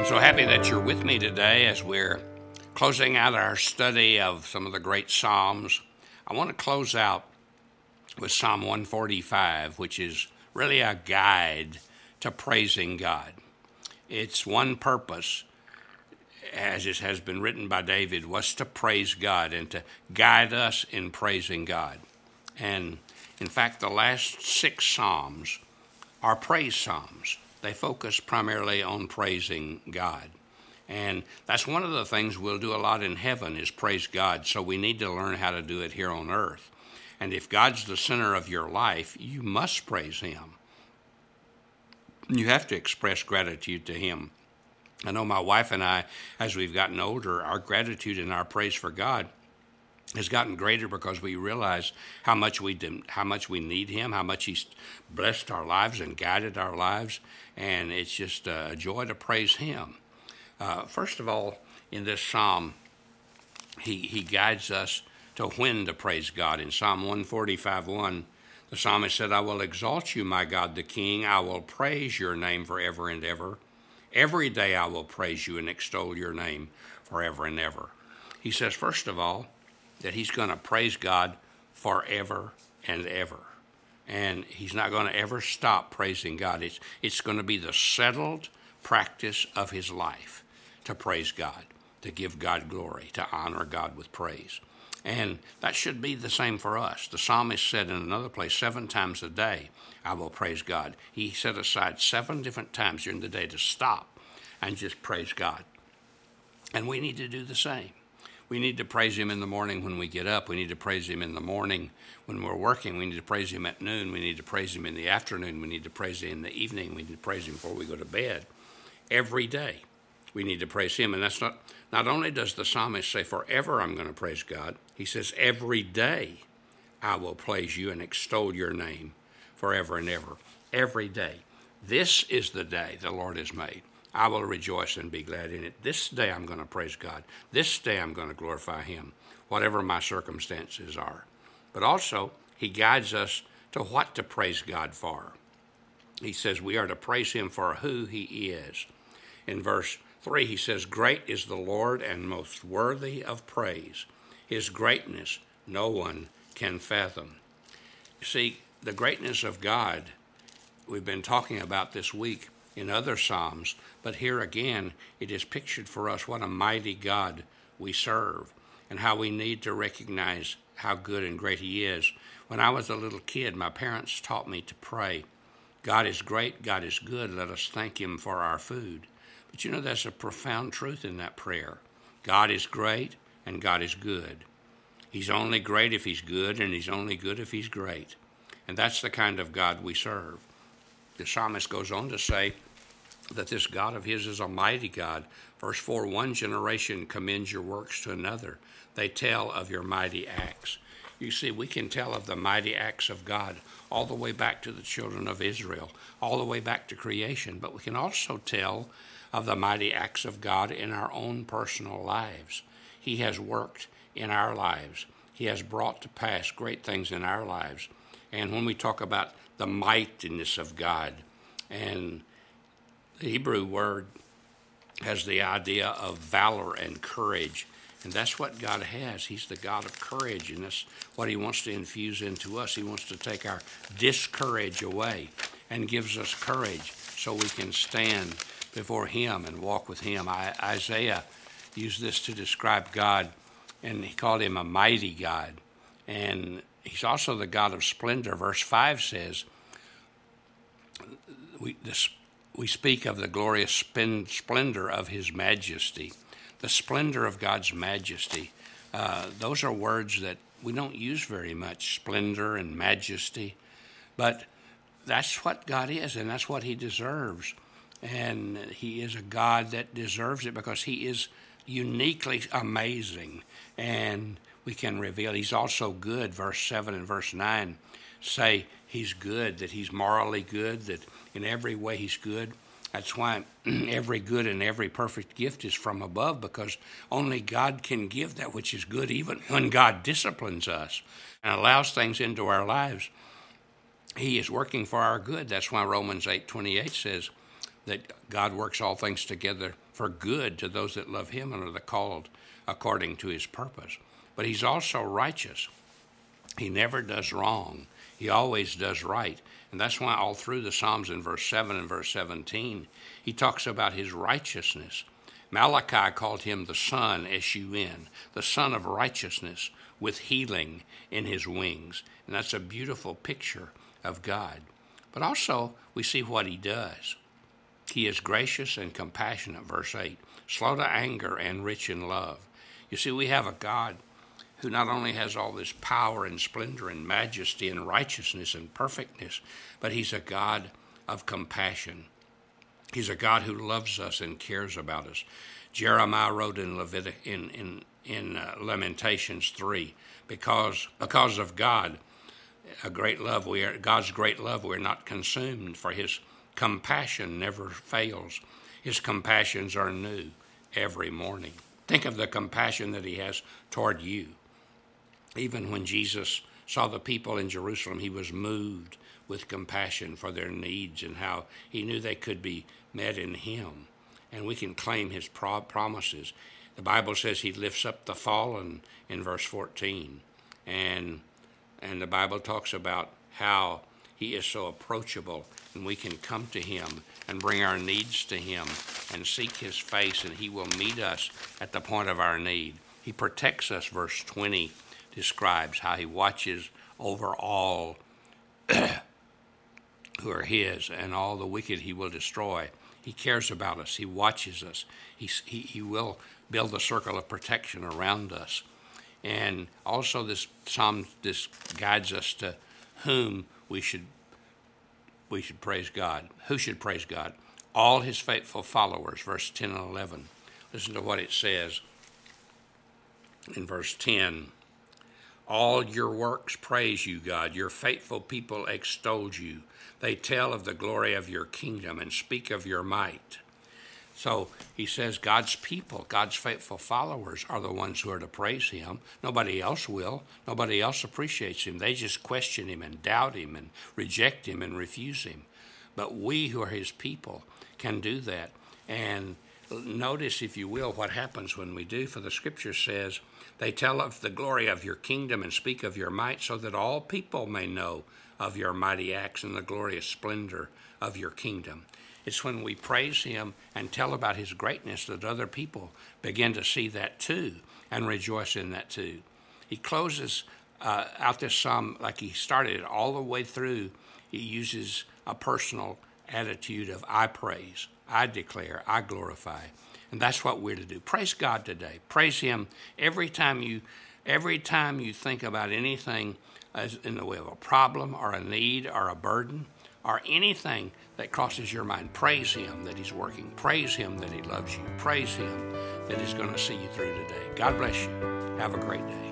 I'm so happy that you're with me today as we're closing out our study of some of the great Psalms. I want to close out with Psalm 145, which is really a guide to praising God. Its one purpose, as it has been written by David, was to praise God and to guide us in praising God. And in fact, the last six Psalms are praise Psalms. They focus primarily on praising God. And that's one of the things we'll do a lot in heaven is praise God. So we need to learn how to do it here on earth. And if God's the center of your life, you must praise Him. You have to express gratitude to Him. I know my wife and I, as we've gotten older, our gratitude and our praise for God has gotten greater because we realize how much we how much we need Him, how much He's blessed our lives and guided our lives, and it's just a joy to praise Him. Uh, first of all, in this psalm, He He guides us to when to praise God. In Psalm 145 1, the psalmist said, I will exalt you, my God the King. I will praise your name forever and ever. Every day I will praise you and extol your name forever and ever. He says, first of all, that he's going to praise God forever and ever. And he's not going to ever stop praising God. It's, it's going to be the settled practice of his life to praise God, to give God glory, to honor God with praise. And that should be the same for us. The psalmist said in another place, seven times a day, I will praise God. He set aside seven different times during the day to stop and just praise God. And we need to do the same. We need to praise Him in the morning when we get up. We need to praise Him in the morning when we're working. We need to praise Him at noon. We need to praise Him in the afternoon. We need to praise Him in the evening. We need to praise Him before we go to bed. Every day, we need to praise Him. And that's not, not only does the psalmist say, Forever I'm going to praise God, he says, Every day I will praise you and extol your name forever and ever. Every day. This is the day the Lord has made. I will rejoice and be glad in it. This day I'm going to praise God. This day I'm going to glorify Him, whatever my circumstances are. But also, He guides us to what to praise God for. He says we are to praise Him for who He is. In verse 3, He says, Great is the Lord and most worthy of praise. His greatness no one can fathom. See, the greatness of God we've been talking about this week in other Psalms, but here again it is pictured for us what a mighty God we serve and how we need to recognize how good and great He is. When I was a little kid, my parents taught me to pray, God is great, God is good, let us thank Him for our food. But you know, there's a profound truth in that prayer. God is great and God is good. He's only great if He's good, and He's only good if He's great. And that's the kind of God we serve the psalmist goes on to say that this God of his is a mighty God. Verse 4 One generation commends your works to another, they tell of your mighty acts. You see, we can tell of the mighty acts of God all the way back to the children of Israel, all the way back to creation, but we can also tell of the mighty acts of God in our own personal lives. He has worked in our lives, He has brought to pass great things in our lives. And when we talk about the mightiness of God. And the Hebrew word has the idea of valor and courage. And that's what God has. He's the God of courage, and that's what He wants to infuse into us. He wants to take our discourage away and gives us courage so we can stand before Him and walk with Him. I, Isaiah used this to describe God, and he called Him a mighty God. And He's also the God of splendor. Verse 5 says, we, this, we speak of the glorious splendor of His majesty, the splendor of God's majesty. Uh, those are words that we don't use very much splendor and majesty, but that's what God is, and that's what He deserves. And He is a God that deserves it because He is uniquely amazing. And we can reveal He's also good. Verse 7 and verse 9 say He's good, that He's morally good, that in every way He's good. That's why every good and every perfect gift is from above, because only God can give that which is good, even when God disciplines us and allows things into our lives. He is working for our good. That's why Romans 8:28 says that God works all things together for good to those that love him and are the called according to his purpose. But he's also righteous. He never does wrong. He always does right. And that's why all through the Psalms in verse 7 and verse 17, he talks about his righteousness. Malachi called him the Sun, S U N, the Sun of Righteousness, with healing in his wings. And that's a beautiful picture of God. But also, we see what he does. He is gracious and compassionate, verse 8, slow to anger and rich in love. You see, we have a God who not only has all this power and splendor and majesty and righteousness and perfectness, but he's a God of compassion. He's a God who loves us and cares about us. Jeremiah wrote in in in in uh, Lamentations three, because because of God, a great love we are God's great love we're not consumed, for His compassion never fails. His compassions are new every morning. Think of the compassion that He has toward you. Even when Jesus saw the people in Jerusalem, He was moved with compassion for their needs and how He knew they could be met in Him. And we can claim His pro- promises. The Bible says He lifts up the fallen in verse 14. And, and the Bible talks about how He is so approachable and we can come to Him and bring our needs to Him and seek His face, and He will meet us at the point of our need. He protects us, verse 20 describes how He watches over all who are His, and all the wicked He will destroy. He cares about us. He watches us. He, he, he will build a circle of protection around us. And also, this psalm this guides us to whom we should we should praise God. Who should praise God? All His faithful followers. Verse ten and eleven. Listen to what it says in verse ten. All your works praise you, God. Your faithful people extol you. They tell of the glory of your kingdom and speak of your might. So he says God's people, God's faithful followers, are the ones who are to praise him. Nobody else will. Nobody else appreciates him. They just question him and doubt him and reject him and refuse him. But we who are his people can do that. And notice, if you will, what happens when we do. For the scripture says, They tell of the glory of your kingdom and speak of your might, so that all people may know of your mighty acts and the glorious splendor of your kingdom. It's when we praise Him and tell about His greatness that other people begin to see that too and rejoice in that too. He closes uh, out this psalm like he started it all the way through. He uses a personal attitude of I praise, I declare, I glorify. And that's what we're to do. Praise God today. Praise Him every time you every time you think about anything as in the way of a problem or a need or a burden or anything that crosses your mind. Praise Him that He's working. Praise Him that He loves you. Praise Him that He's going to see you through today. God bless you. Have a great day.